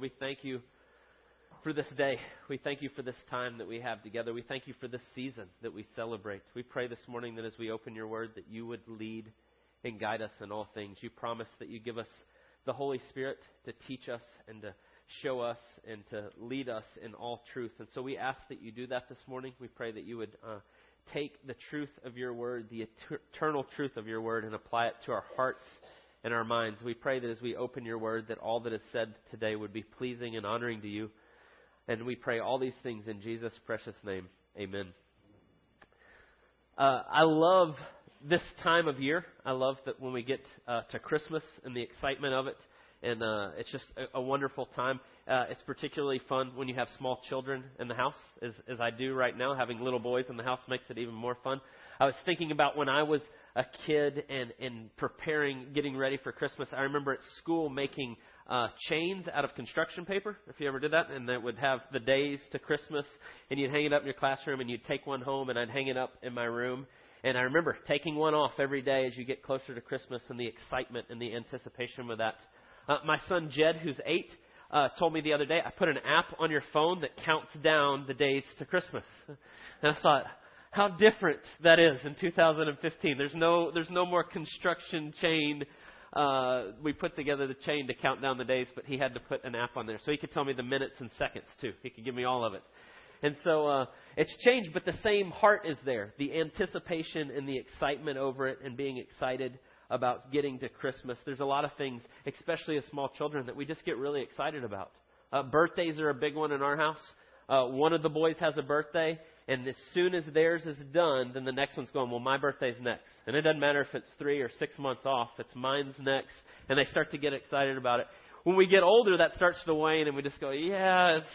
we thank you for this day. We thank you for this time that we have together. We thank you for this season that we celebrate. We pray this morning that as we open your word, that you would lead and guide us in all things. You promise that you give us the Holy Spirit to teach us and to show us and to lead us in all truth. And so we ask that you do that this morning. We pray that you would uh, take the truth of your word, the eternal truth of your word, and apply it to our hearts and our minds. We pray that as we open your word, that all that is said today would be pleasing and honoring to you. And we pray all these things in Jesus' precious name. Amen. Uh, I love this time of year. I love that when we get uh, to Christmas and the excitement of it and uh, it's just a, a wonderful time. Uh, it's particularly fun when you have small children in the house, as, as I do right now. Having little boys in the house makes it even more fun. I was thinking about when I was a kid and, and preparing, getting ready for Christmas. I remember at school making uh, chains out of construction paper, if you ever did that, and that would have the days to Christmas, and you'd hang it up in your classroom, and you'd take one home, and I'd hang it up in my room. And I remember taking one off every day as you get closer to Christmas and the excitement and the anticipation with that. Uh, my son Jed, who's eight, uh, told me the other day, I put an app on your phone that counts down the days to Christmas. And I thought, how different that is in 2015. There's no, there's no more construction chain. Uh, we put together the chain to count down the days, but he had to put an app on there. So he could tell me the minutes and seconds too. He could give me all of it. And so uh, it's changed, but the same heart is there. The anticipation and the excitement over it and being excited about getting to Christmas. There's a lot of things, especially as small children, that we just get really excited about. Uh, birthdays are a big one in our house. Uh, one of the boys has a birthday, and as soon as theirs is done, then the next one's going, well, my birthday's next. And it doesn't matter if it's three or six months off, it's mine's next, and they start to get excited about it. When we get older, that starts to wane, and we just go, yeah, it's,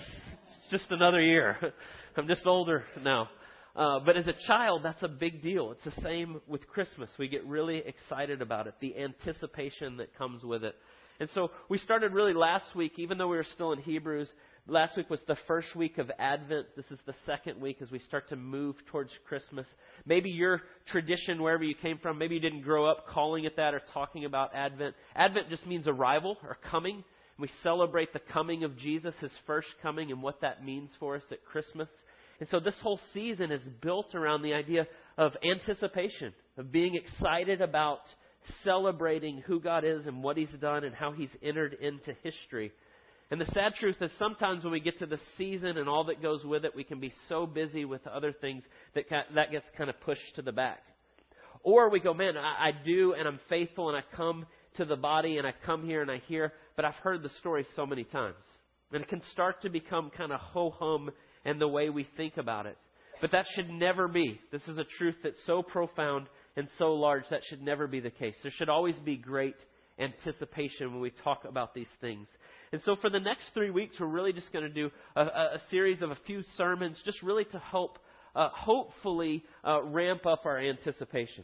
just another year. I'm just older now. Uh, but as a child, that's a big deal. It's the same with Christmas. We get really excited about it, the anticipation that comes with it. And so we started really last week, even though we were still in Hebrews. Last week was the first week of Advent. This is the second week as we start to move towards Christmas. Maybe your tradition, wherever you came from, maybe you didn't grow up calling it that or talking about Advent. Advent just means arrival or coming. We celebrate the coming of Jesus, his first coming, and what that means for us at Christmas. And so this whole season is built around the idea of anticipation, of being excited about celebrating who God is and what He's done and how He's entered into history. And the sad truth is sometimes when we get to the season and all that goes with it, we can be so busy with other things that that gets kind of pushed to the back. Or we go, man, I, I do and I'm faithful and I come to the body and I come here and I hear, but I've heard the story so many times. And it can start to become kind of ho hum and the way we think about it. But that should never be. This is a truth that's so profound and so large that should never be the case. There should always be great anticipation when we talk about these things. And so for the next three weeks, we're really just going to do a, a, series of a few sermons just really to help, uh, hopefully, uh, ramp up our anticipation.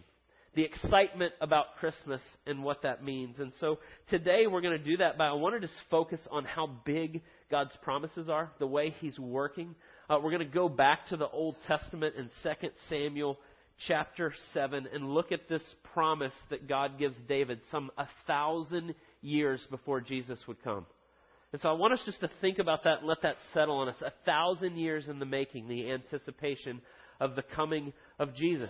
The excitement about Christmas and what that means. And so today we're going to do that, but I want to just focus on how big God's promises are, the way He's working. Uh, we're going to go back to the Old Testament in 2 Samuel chapter 7 and look at this promise that God gives David some a thousand years before Jesus would come. And so I want us just to think about that and let that settle on us. A thousand years in the making, the anticipation of the coming of Jesus.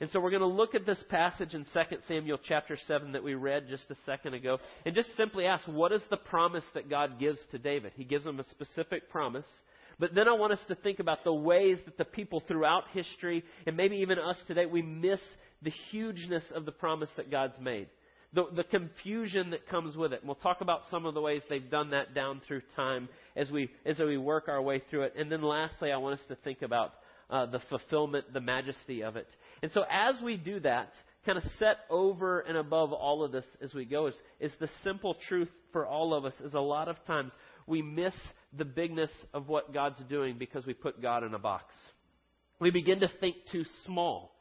And so we're going to look at this passage in 2 Samuel chapter 7 that we read just a second ago and just simply ask, what is the promise that God gives to David? He gives him a specific promise. But then I want us to think about the ways that the people throughout history, and maybe even us today, we miss the hugeness of the promise that God's made. The, the confusion that comes with it. And we'll talk about some of the ways they've done that down through time as we, as we work our way through it. And then lastly, I want us to think about uh, the fulfillment, the majesty of it. And so as we do that, kind of set over and above all of this as we go is, is the simple truth for all of us is a lot of times we miss the bigness of what God's doing because we put God in a box. We begin to think too small.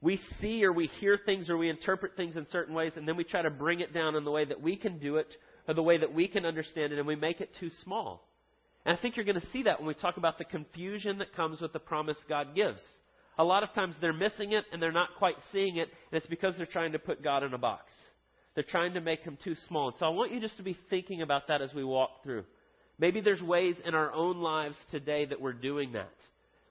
We see or we hear things or we interpret things in certain ways, and then we try to bring it down in the way that we can do it or the way that we can understand it, and we make it too small. And I think you're going to see that when we talk about the confusion that comes with the promise God gives. A lot of times they're missing it and they're not quite seeing it, and it's because they're trying to put God in a box. They're trying to make him too small. And so I want you just to be thinking about that as we walk through. Maybe there's ways in our own lives today that we're doing that.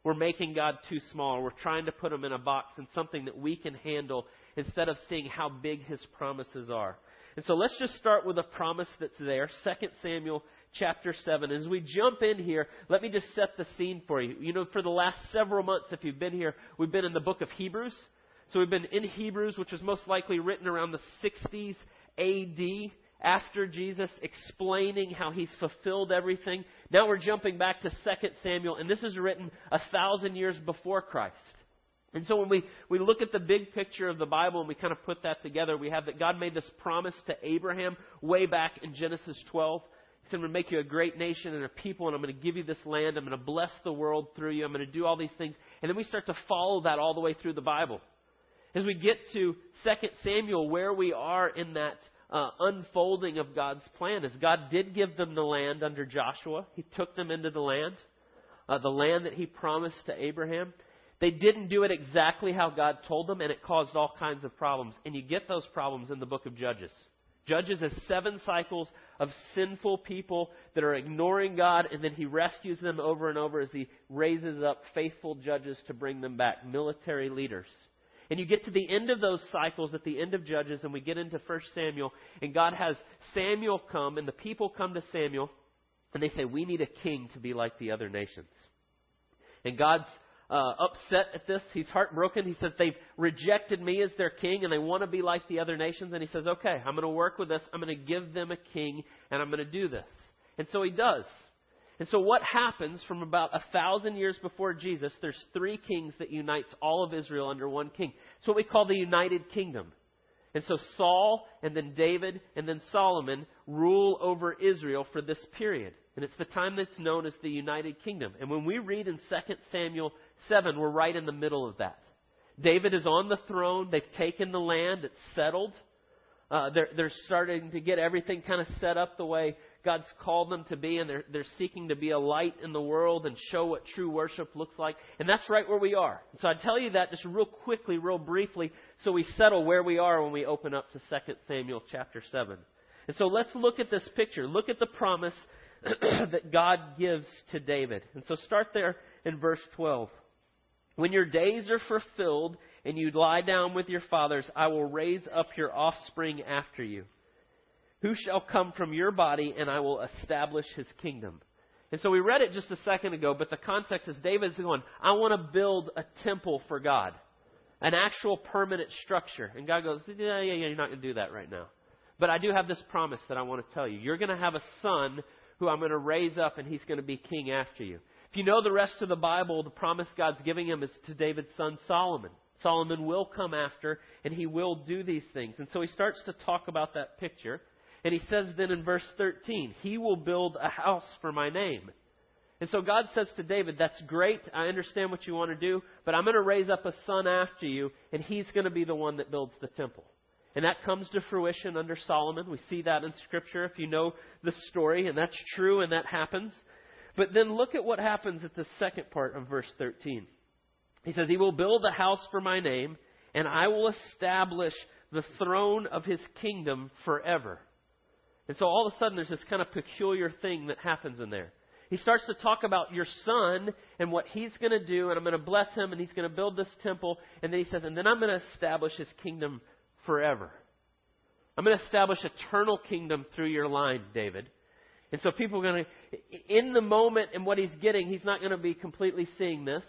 We're making God too small. We're trying to put him in a box and something that we can handle instead of seeing how big his promises are. And so let's just start with a promise that's there. 2 Samuel chapter 7. As we jump in here, let me just set the scene for you. You know, for the last several months, if you've been here, we've been in the book of Hebrews. So we've been in Hebrews, which was most likely written around the 60s AD after Jesus, explaining how he's fulfilled everything. Now we're jumping back to 2 Samuel, and this is written a thousand years before Christ. And so when we, we look at the big picture of the Bible and we kind of put that together, we have that God made this promise to Abraham way back in Genesis 12. He said, I'm going to make you a great nation and a people, and I'm going to give you this land. I'm going to bless the world through you. I'm going to do all these things. And then we start to follow that all the way through the Bible. As we get to 2 Samuel, where we are in that uh, unfolding of God's plan is God did give them the land under Joshua. He took them into the land, uh, the land that He promised to Abraham. They didn't do it exactly how God told them, and it caused all kinds of problems. And you get those problems in the book of Judges. Judges has seven cycles of sinful people that are ignoring God, and then He rescues them over and over as He raises up faithful judges to bring them back, military leaders. And you get to the end of those cycles at the end of Judges, and we get into 1 Samuel, and God has Samuel come, and the people come to Samuel, and they say, We need a king to be like the other nations. And God's uh, upset at this. He's heartbroken. He says, They've rejected me as their king, and they want to be like the other nations. And he says, Okay, I'm going to work with this. I'm going to give them a king, and I'm going to do this. And so he does. And so what happens from about a thousand years before Jesus, there's three kings that unites all of Israel under one king. It's what we call the United Kingdom. And so Saul and then David and then Solomon rule over Israel for this period. And it's the time that's known as the United Kingdom. And when we read in 2 Samuel 7, we're right in the middle of that. David is on the throne. They've taken the land. It's settled. Uh, they're, they're starting to get everything kind of set up the way God's called them to be, and they're, they're seeking to be a light in the world and show what true worship looks like. And that's right where we are. So I tell you that just real quickly, real briefly, so we settle where we are when we open up to 2 Samuel chapter 7. And so let's look at this picture. Look at the promise that God gives to David. And so start there in verse 12. When your days are fulfilled and you lie down with your fathers, I will raise up your offspring after you who shall come from your body, and I will establish his kingdom. And so we read it just a second ago, but the context is David's going, I want to build a temple for God, an actual permanent structure. And God goes, Yeah, yeah, yeah, you're not going to do that right now. But I do have this promise that I want to tell you. You're going to have a son who I'm going to raise up, and he's going to be king after you. If you know the rest of the Bible, the promise God's giving him is to David's son Solomon. Solomon will come after, and he will do these things. And so he starts to talk about that picture. And he says then in verse 13, He will build a house for my name. And so God says to David, That's great. I understand what you want to do, but I'm going to raise up a son after you, and he's going to be the one that builds the temple. And that comes to fruition under Solomon. We see that in Scripture if you know the story, and that's true, and that happens. But then look at what happens at the second part of verse 13. He says, He will build a house for my name, and I will establish the throne of his kingdom forever. And so all of a sudden there's this kind of peculiar thing that happens in there. He starts to talk about your son and what he's going to do, and I'm going to bless him, and he's going to build this temple. And then he says, and then I'm going to establish his kingdom forever. I'm going to establish eternal kingdom through your line, David. And so people are going to, in the moment and what he's getting, he's not going to be completely seeing this.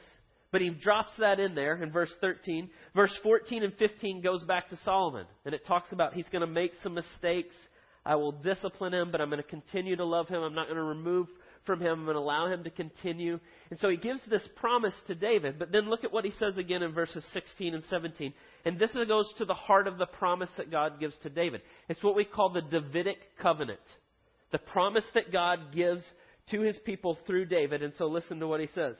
But he drops that in there in verse 13. Verse 14 and 15 goes back to Solomon. And it talks about he's going to make some mistakes I will discipline him, but I'm going to continue to love him. I'm not going to remove from him. I'm going to allow him to continue. And so he gives this promise to David. But then look at what he says again in verses 16 and 17. And this goes to the heart of the promise that God gives to David. It's what we call the Davidic covenant. The promise that God gives to his people through David. And so listen to what he says.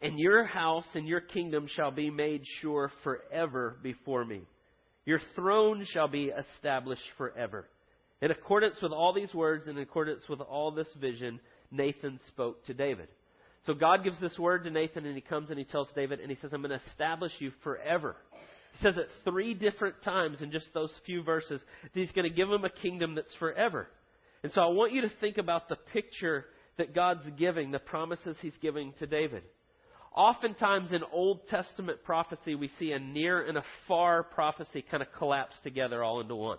And your house and your kingdom shall be made sure forever before me. Your throne shall be established forever. In accordance with all these words, in accordance with all this vision, Nathan spoke to David. So God gives this word to Nathan, and he comes and he tells David, and he says, I'm going to establish you forever. He says it three different times in just those few verses he's going to give him a kingdom that's forever. And so I want you to think about the picture that God's giving, the promises He's giving to David. Oftentimes in Old Testament prophecy, we see a near and a far prophecy kind of collapse together all into one.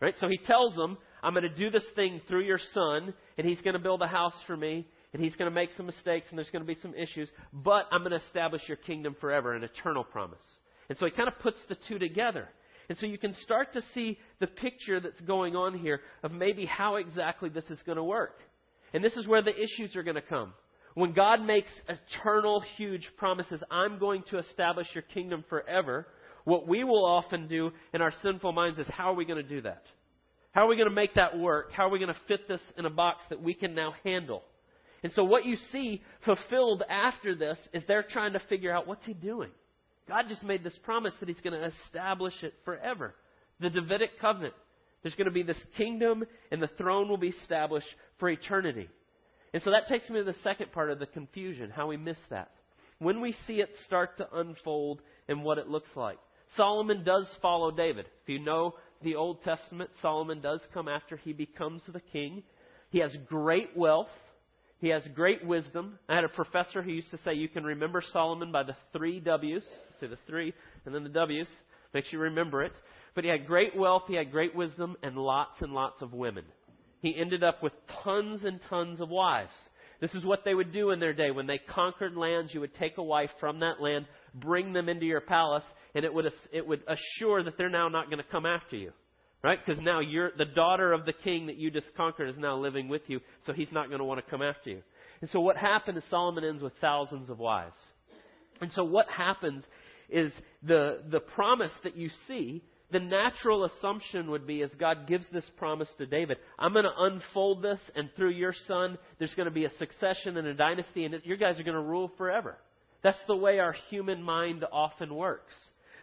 Right? So he tells them, I'm going to do this thing through your son, and he's going to build a house for me, and he's going to make some mistakes, and there's going to be some issues, but I'm going to establish your kingdom forever, an eternal promise. And so he kind of puts the two together. And so you can start to see the picture that's going on here of maybe how exactly this is going to work. And this is where the issues are going to come. When God makes eternal, huge promises, I'm going to establish your kingdom forever, what we will often do in our sinful minds is how are we going to do that? How are we going to make that work? How are we going to fit this in a box that we can now handle? And so what you see fulfilled after this is they're trying to figure out what's he doing? God just made this promise that he's going to establish it forever. The Davidic covenant. There's going to be this kingdom and the throne will be established for eternity. And so that takes me to the second part of the confusion, how we miss that. When we see it start to unfold and what it looks like. Solomon does follow David. If you know the Old Testament, Solomon does come after he becomes the king. He has great wealth. He has great wisdom. I had a professor who used to say you can remember Solomon by the three W's. Say the three and then the W's. Makes you remember it. But he had great wealth, he had great wisdom, and lots and lots of women he ended up with tons and tons of wives. This is what they would do in their day. When they conquered lands, you would take a wife from that land, bring them into your palace, and it would, it would assure that they're now not going to come after you. Right? Because now you're, the daughter of the king that you just conquered is now living with you, so he's not going to want to come after you. And so what happened is Solomon ends with thousands of wives. And so what happens is the, the promise that you see the natural assumption would be as God gives this promise to David, I'm going to unfold this, and through your son, there's going to be a succession and a dynasty, and your guys are going to rule forever. That's the way our human mind often works.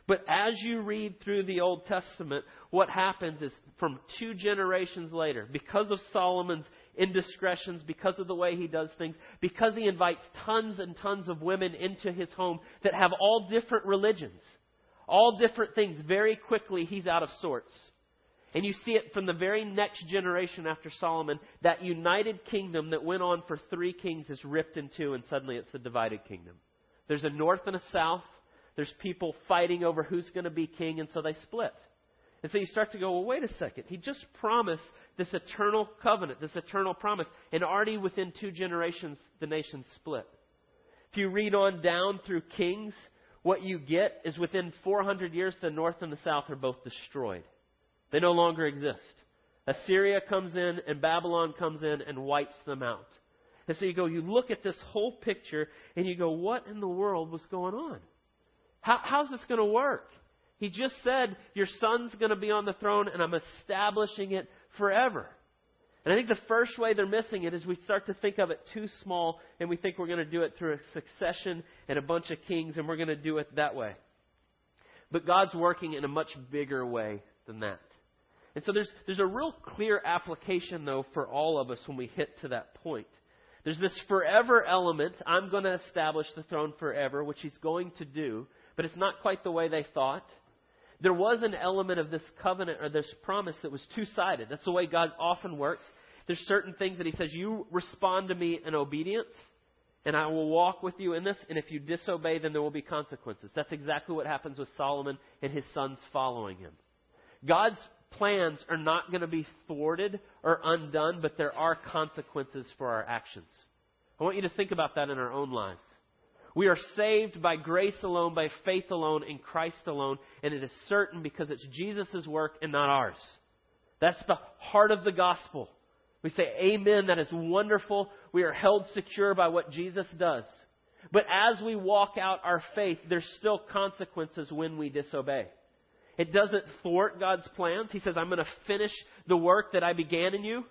But as you read through the Old Testament, what happens is from two generations later, because of Solomon's indiscretions, because of the way he does things, because he invites tons and tons of women into his home that have all different religions all different things, very quickly he's out of sorts. And you see it from the very next generation after Solomon. That united kingdom that went on for three kings is ripped in two, and suddenly it's a divided kingdom. There's a north and a south. There's people fighting over who's going to be king, and so they split. And so you start to go, well, wait a second. He just promised this eternal covenant, this eternal promise, and already within two generations, the nation split. If you read on down through Kings, what you get is within 400 years, the north and the south are both destroyed. They no longer exist. Assyria comes in and Babylon comes in and wipes them out. And so you go, you look at this whole picture and you go, what in the world was going on? How, how's this going to work? He just said, your son's going to be on the throne and I'm establishing it forever. And I think the first way they're missing it is we start to think of it too small and we think we're going to do it through a succession and a bunch of kings and we're going to do it that way. But God's working in a much bigger way than that. And so there's, there's a real clear application, though, for all of us when we hit to that point. There's this forever element. I'm going to establish the throne forever, which he's going to do, but it's not quite the way they thought there was an element of this covenant or this promise that was two sided. That's the way God often works. There's certain things that He says, You respond to me in obedience, and I will walk with you in this, and if you disobey, then there will be consequences. That's exactly what happens with Solomon and his sons following him. God's plans are not going to be thwarted or undone, but there are consequences for our actions. I want you to think about that in our own lives. We are saved by grace alone, by faith alone, in Christ alone, and it is certain because it's Jesus' work and not ours. That's the heart of the gospel. We say, Amen, that is wonderful. We are held secure by what Jesus does. But as we walk out our faith, there's still consequences when we disobey. It doesn't thwart God's plans. He says, I'm going to finish the work that I began in you.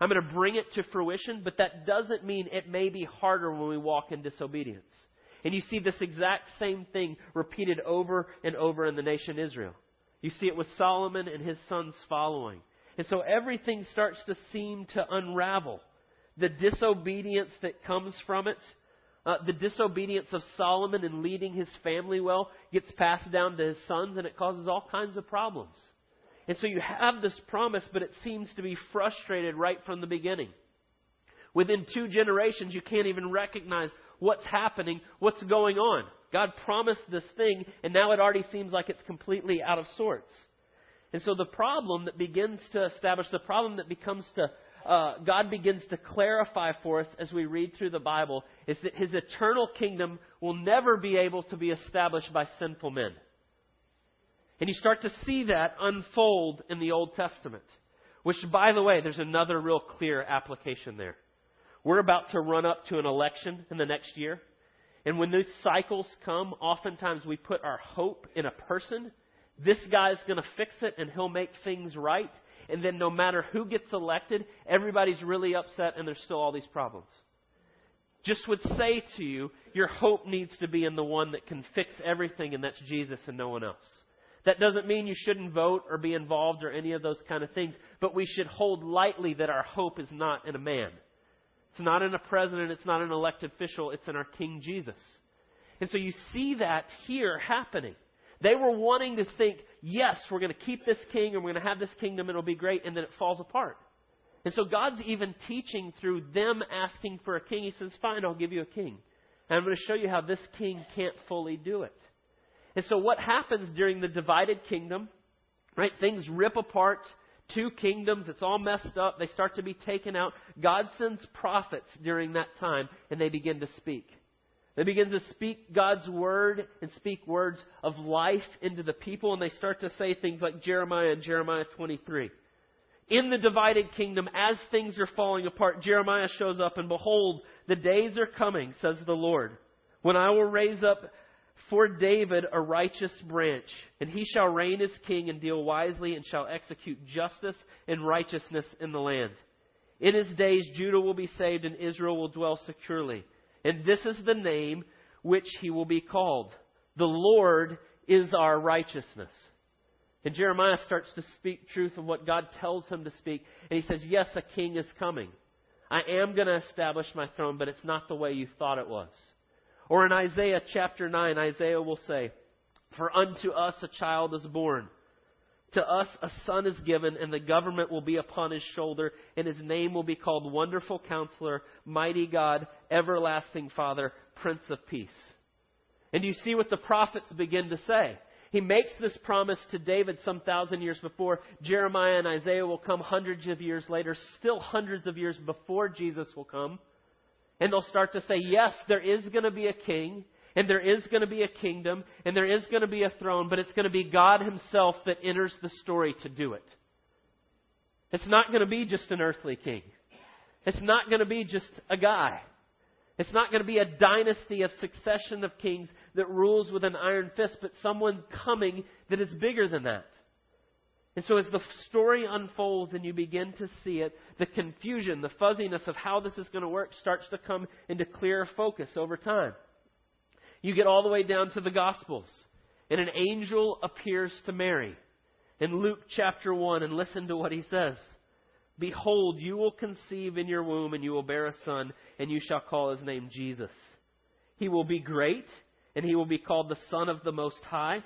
I'm going to bring it to fruition, but that doesn't mean it may be harder when we walk in disobedience. And you see this exact same thing repeated over and over in the nation Israel. You see it with Solomon and his sons following. And so everything starts to seem to unravel. The disobedience that comes from it, uh, the disobedience of Solomon in leading his family well, gets passed down to his sons, and it causes all kinds of problems. And so you have this promise, but it seems to be frustrated right from the beginning. Within two generations, you can't even recognize what's happening, what's going on. God promised this thing, and now it already seems like it's completely out of sorts. And so the problem that begins to establish, the problem that becomes to, uh, God begins to clarify for us as we read through the Bible is that His eternal kingdom will never be able to be established by sinful men. And you start to see that unfold in the Old Testament. Which, by the way, there's another real clear application there. We're about to run up to an election in the next year. And when those cycles come, oftentimes we put our hope in a person. This guy's going to fix it and he'll make things right. And then no matter who gets elected, everybody's really upset and there's still all these problems. Just would say to you, your hope needs to be in the one that can fix everything, and that's Jesus and no one else. That doesn't mean you shouldn't vote or be involved or any of those kind of things, but we should hold lightly that our hope is not in a man. It's not in a president, it's not an elected official, it's in our King Jesus. And so you see that here happening. They were wanting to think, yes, we're going to keep this king and we're going to have this kingdom and it'll be great, and then it falls apart. And so God's even teaching through them asking for a king. He says, fine, I'll give you a king. And I'm going to show you how this king can't fully do it. And so what happens during the divided kingdom, right? Things rip apart two kingdoms. It's all messed up. They start to be taken out. God sends prophets during that time, and they begin to speak. They begin to speak God's word and speak words of life into the people, and they start to say things like Jeremiah and Jeremiah 23. In the divided kingdom, as things are falling apart, Jeremiah shows up, and behold, the days are coming, says the Lord, when I will raise up for David a righteous branch, and he shall reign as king and deal wisely and shall execute justice and righteousness in the land. In his days Judah will be saved and Israel will dwell securely. And this is the name which he will be called. The Lord is our righteousness. And Jeremiah starts to speak truth of what God tells him to speak. And he says, Yes, a king is coming. I am going to establish my throne, but it's not the way you thought it was. Or in Isaiah chapter 9, Isaiah will say, For unto us a child is born. To us a son is given, and the government will be upon his shoulder, and his name will be called Wonderful Counselor, Mighty God, Everlasting Father, Prince of Peace. And you see what the prophets begin to say. He makes this promise to David some thousand years before. Jeremiah and Isaiah will come hundreds of years later, still hundreds of years before Jesus will come. And they'll start to say, yes, there is going to be a king, and there is going to be a kingdom, and there is going to be a throne, but it's going to be God Himself that enters the story to do it. It's not going to be just an earthly king. It's not going to be just a guy. It's not going to be a dynasty of succession of kings that rules with an iron fist, but someone coming that is bigger than that. And so, as the story unfolds and you begin to see it, the confusion, the fuzziness of how this is going to work starts to come into clearer focus over time. You get all the way down to the Gospels, and an angel appears to Mary in Luke chapter 1, and listen to what he says. Behold, you will conceive in your womb, and you will bear a son, and you shall call his name Jesus. He will be great, and he will be called the Son of the Most High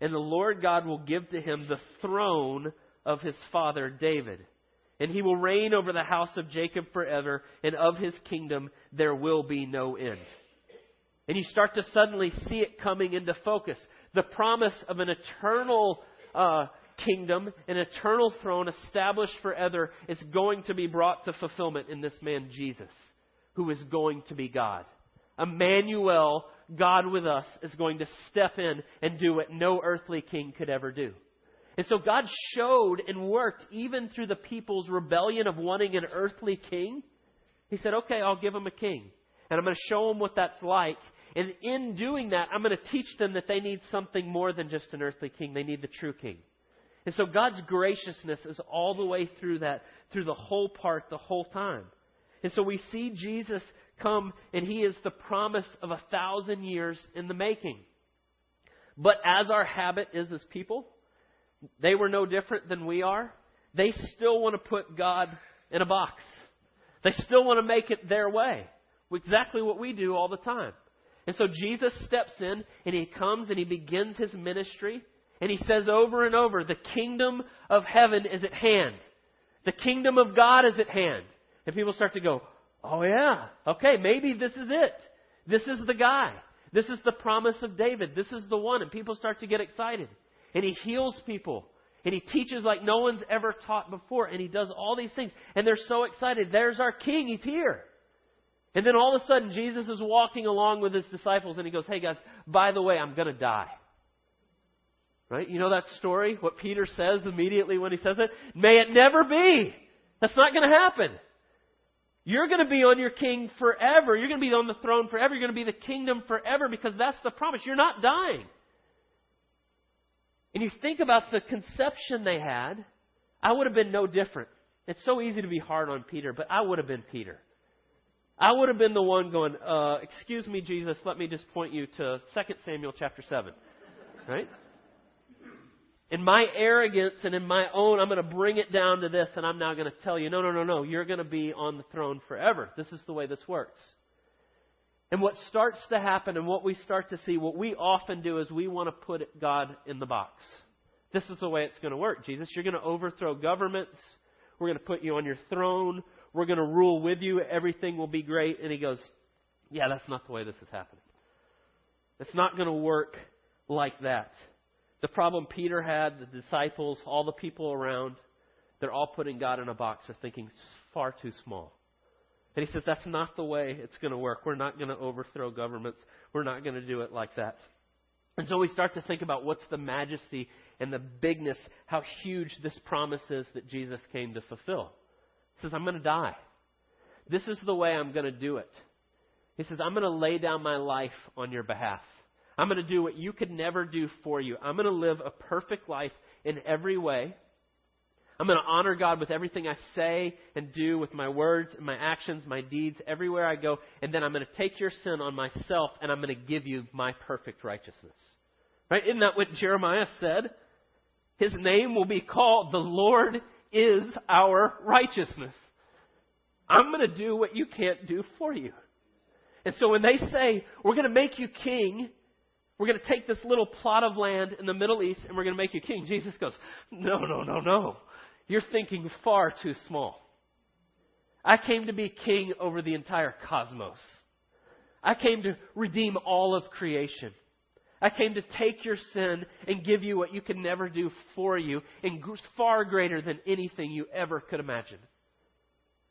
and the Lord God will give to him the throne of his father David. And he will reign over the house of Jacob forever, and of his kingdom there will be no end. And you start to suddenly see it coming into focus. The promise of an eternal uh, kingdom, an eternal throne established forever, is going to be brought to fulfillment in this man Jesus, who is going to be God. Emmanuel, God with us is going to step in and do what no earthly king could ever do. And so God showed and worked even through the people's rebellion of wanting an earthly king. He said, okay, I'll give them a king. And I'm going to show them what that's like. And in doing that, I'm going to teach them that they need something more than just an earthly king. They need the true king. And so God's graciousness is all the way through that, through the whole part, the whole time. And so we see Jesus come, and he is the promise of a thousand years in the making. But as our habit is as people, they were no different than we are. They still want to put God in a box. They still want to make it their way. Exactly what we do all the time. And so Jesus steps in and he comes and he begins his ministry. And he says over and over, the kingdom of heaven is at hand. The kingdom of God is at hand. And people start to go, oh yeah, okay, maybe this is it. This is the guy. This is the promise of David. This is the one. And people start to get excited. And he heals people. And he teaches like no one's ever taught before. And he does all these things. And they're so excited. There's our king. He's here. And then all of a sudden, Jesus is walking along with his disciples and he goes, Hey guys, by the way, I'm going to die. Right? You know that story? What Peter says immediately when he says it? May it never be. That's not going to happen. You're going to be on your king forever. You're going to be on the throne forever. You're going to be the kingdom forever because that's the promise. You're not dying. And you think about the conception they had, I would have been no different. It's so easy to be hard on Peter, but I would have been Peter. I would have been the one going, uh, excuse me, Jesus, let me just point you to 2 Samuel chapter 7. Right? In my arrogance and in my own, I'm going to bring it down to this, and I'm now going to tell you, no, no, no, no, you're going to be on the throne forever. This is the way this works. And what starts to happen and what we start to see, what we often do is we want to put God in the box. This is the way it's going to work, Jesus. You're going to overthrow governments. We're going to put you on your throne. We're going to rule with you. Everything will be great. And he goes, Yeah, that's not the way this is happening. It's not going to work like that. The problem Peter had, the disciples, all the people around, they're all putting God in a box. They're thinking far too small. And he says, that's not the way it's going to work. We're not going to overthrow governments. We're not going to do it like that. And so we start to think about what's the majesty and the bigness, how huge this promise is that Jesus came to fulfill. He says, I'm going to die. This is the way I'm going to do it. He says, I'm going to lay down my life on your behalf. I'm going to do what you could never do for you. I'm going to live a perfect life in every way. I'm going to honor God with everything I say and do, with my words and my actions, my deeds, everywhere I go. And then I'm going to take your sin on myself and I'm going to give you my perfect righteousness. Right? Isn't that what Jeremiah said? His name will be called the Lord is our righteousness. I'm going to do what you can't do for you. And so when they say, we're going to make you king, we're going to take this little plot of land in the Middle East and we're going to make you king, Jesus goes, no, no, no, no. You're thinking far too small. I came to be king over the entire cosmos. I came to redeem all of creation. I came to take your sin and give you what you could never do for you, and far greater than anything you ever could imagine.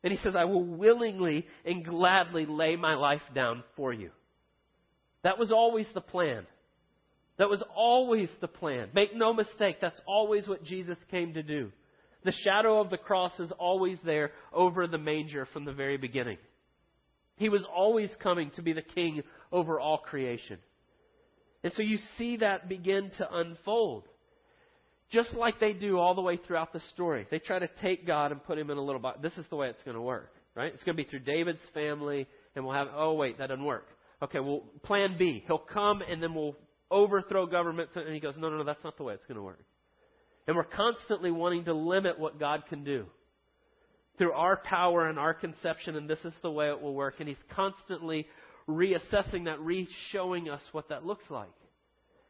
And he says, I will willingly and gladly lay my life down for you. That was always the plan. That was always the plan. Make no mistake, that's always what Jesus came to do. The shadow of the cross is always there over the manger from the very beginning. He was always coming to be the king over all creation. And so you see that begin to unfold. Just like they do all the way throughout the story. They try to take God and put him in a little box. This is the way it's going to work, right? It's going to be through David's family, and we'll have, oh, wait, that doesn't work. Okay, well, plan B. He'll come, and then we'll overthrow governments. And he goes, no, no, no, that's not the way it's going to work. And we're constantly wanting to limit what God can do through our power and our conception, and this is the way it will work. And He's constantly reassessing that, re showing us what that looks like.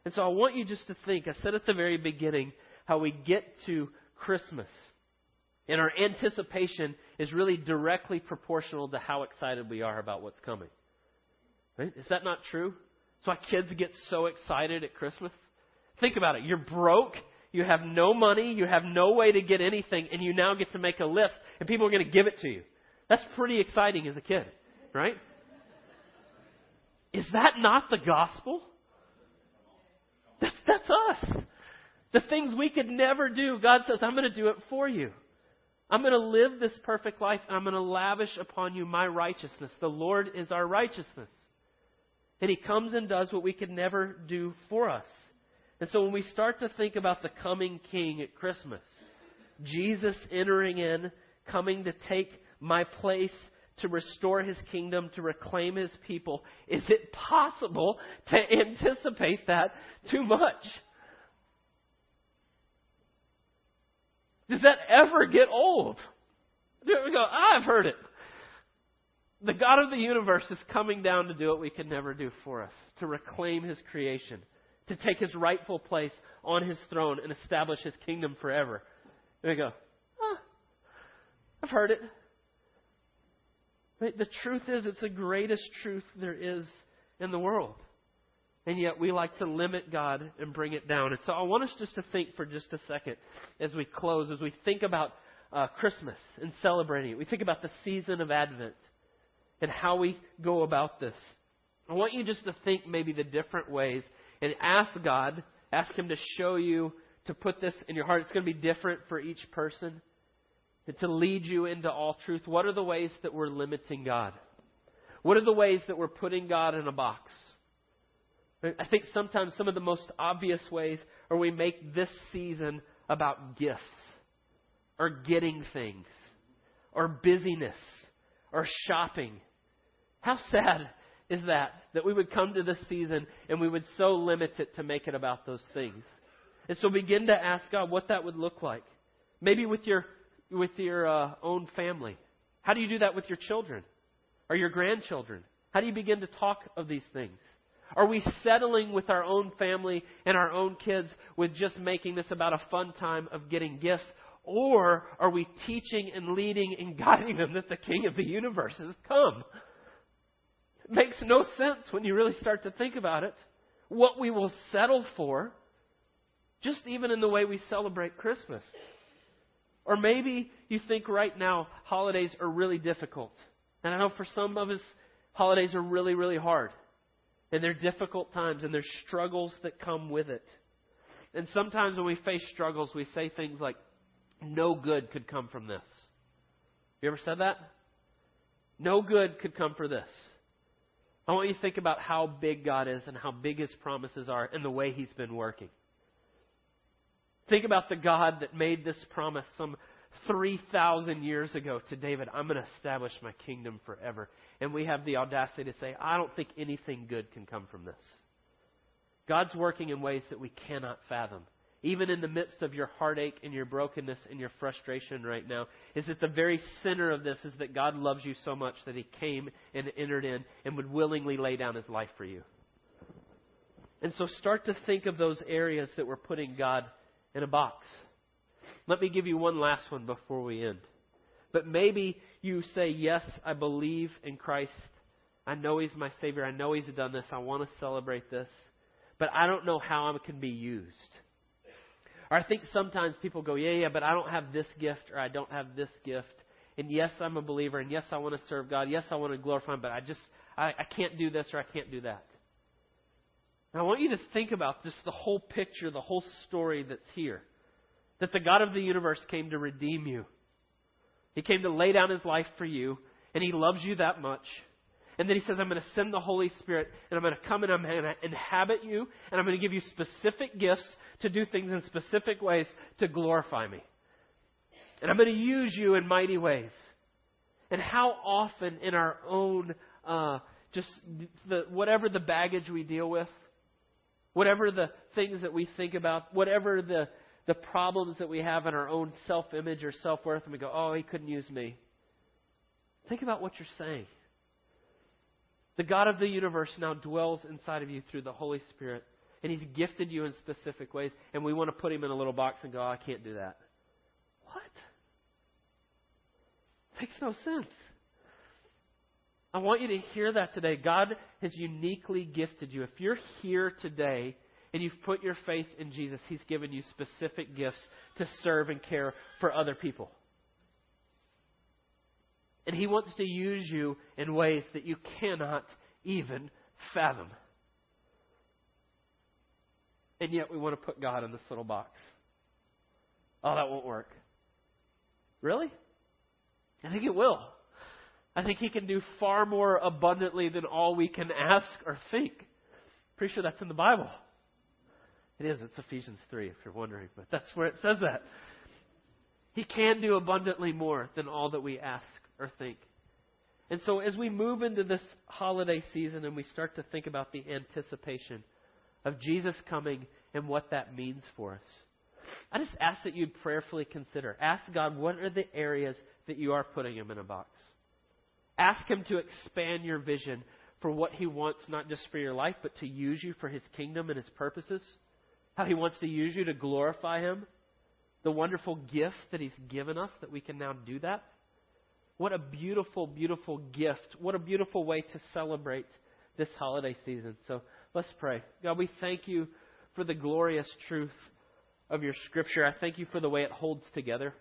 And so I want you just to think, I said at the very beginning, how we get to Christmas. And our anticipation is really directly proportional to how excited we are about what's coming. Right? Is that not true? That's why kids get so excited at Christmas. Think about it. You're broke you have no money. You have no way to get anything. And you now get to make a list and people are going to give it to you. That's pretty exciting as a kid, right? Is that not the gospel? That's, that's us. The things we could never do, God says, I'm going to do it for you. I'm going to live this perfect life and I'm going to lavish upon you my righteousness. The Lord is our righteousness. And He comes and does what we could never do for us. And so when we start to think about the coming king at Christmas, Jesus entering in, coming to take my place, to restore his kingdom, to reclaim his people, is it possible to anticipate that too much? Does that ever get old? There we go. I've heard it. The God of the universe is coming down to do what we could never do for us, to reclaim his creation to take his rightful place on his throne and establish his kingdom forever. And we go, oh, I've heard it. The truth is, it's the greatest truth there is in the world. And yet we like to limit God and bring it down. And so I want us just to think for just a second as we close, as we think about uh, Christmas and celebrating it. We think about the season of Advent and how we go about this. I want you just to think maybe the different ways and ask God, ask Him to show you, to put this in your heart. It's going to be different for each person, to lead you into all truth. What are the ways that we're limiting God? What are the ways that we're putting God in a box? I think sometimes some of the most obvious ways are we make this season about gifts or getting things or busyness or shopping. How sad is that? That we would come to this season and we would so limit it to make it about those things. And so begin to ask God what that would look like. Maybe with your, with your uh, own family. How do you do that with your children or your grandchildren? How do you begin to talk of these things? Are we settling with our own family and our own kids with just making this about a fun time of getting gifts? Or are we teaching and leading and guiding them that the King of the universe has come? It makes no sense when you really start to think about it. What we will settle for, just even in the way we celebrate Christmas. Or maybe you think right now holidays are really difficult. And I know for some of us, holidays are really, really hard. And they're difficult times, and there's struggles that come with it. And sometimes when we face struggles, we say things like, no good could come from this. You ever said that? No good could come for this. I want you to think about how big God is and how big His promises are and the way He's been working. Think about the God that made this promise some 3,000 years ago to David I'm going to establish my kingdom forever. And we have the audacity to say, I don't think anything good can come from this. God's working in ways that we cannot fathom even in the midst of your heartache and your brokenness and your frustration right now, is at the very center of this is that God loves you so much that He came and entered in and would willingly lay down His life for you. And so start to think of those areas that we're putting God in a box. Let me give you one last one before we end. But maybe you say, Yes, I believe in Christ. I know He's my Savior. I know He's done this. I want to celebrate this. But I don't know how I can be used. Or I think sometimes people go, yeah, yeah, but I don't have this gift or I don't have this gift. And yes, I'm a believer, and yes, I want to serve God. Yes, I want to glorify Him, but I just, I, I can't do this or I can't do that. And I want you to think about just the whole picture, the whole story that's here. That the God of the universe came to redeem you. He came to lay down His life for you, and He loves you that much. And then he says, I'm going to send the Holy Spirit, and I'm going to come and I'm going to inhabit you, and I'm going to give you specific gifts to do things in specific ways to glorify me. And I'm going to use you in mighty ways. And how often in our own, uh, just the, whatever the baggage we deal with, whatever the things that we think about, whatever the, the problems that we have in our own self image or self worth, and we go, oh, he couldn't use me. Think about what you're saying. The God of the universe now dwells inside of you through the Holy Spirit, and He's gifted you in specific ways, and we want to put Him in a little box and go, oh, I can't do that. What? Makes no sense. I want you to hear that today. God has uniquely gifted you. If you're here today and you've put your faith in Jesus, He's given you specific gifts to serve and care for other people. And He wants to use you in ways that you cannot even fathom. And yet we want to put God in this little box. Oh, that won't work. Really? I think it will. I think He can do far more abundantly than all we can ask or think. Pretty sure that's in the Bible. It is. It's Ephesians 3, if you're wondering, but that's where it says that. He can do abundantly more than all that we ask or think. And so, as we move into this holiday season and we start to think about the anticipation of Jesus coming and what that means for us, I just ask that you'd prayerfully consider. Ask God, what are the areas that you are putting Him in a box? Ask Him to expand your vision for what He wants, not just for your life, but to use you for His kingdom and His purposes. How He wants to use you to glorify Him. The wonderful gift that He's given us that we can now do that. What a beautiful, beautiful gift. What a beautiful way to celebrate this holiday season. So let's pray. God, we thank you for the glorious truth of your Scripture. I thank you for the way it holds together.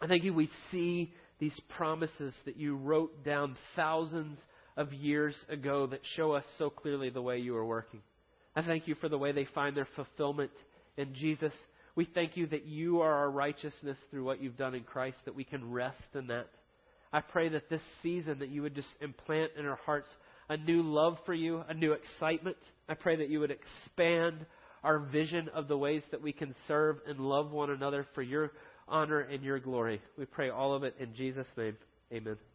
I thank you we see these promises that you wrote down thousands of years ago that show us so clearly the way you are working. I thank you for the way they find their fulfillment in Jesus. We thank you that you are our righteousness through what you've done in Christ, that we can rest in that. I pray that this season that you would just implant in our hearts a new love for you, a new excitement. I pray that you would expand our vision of the ways that we can serve and love one another for your honor and your glory. We pray all of it in Jesus' name. Amen.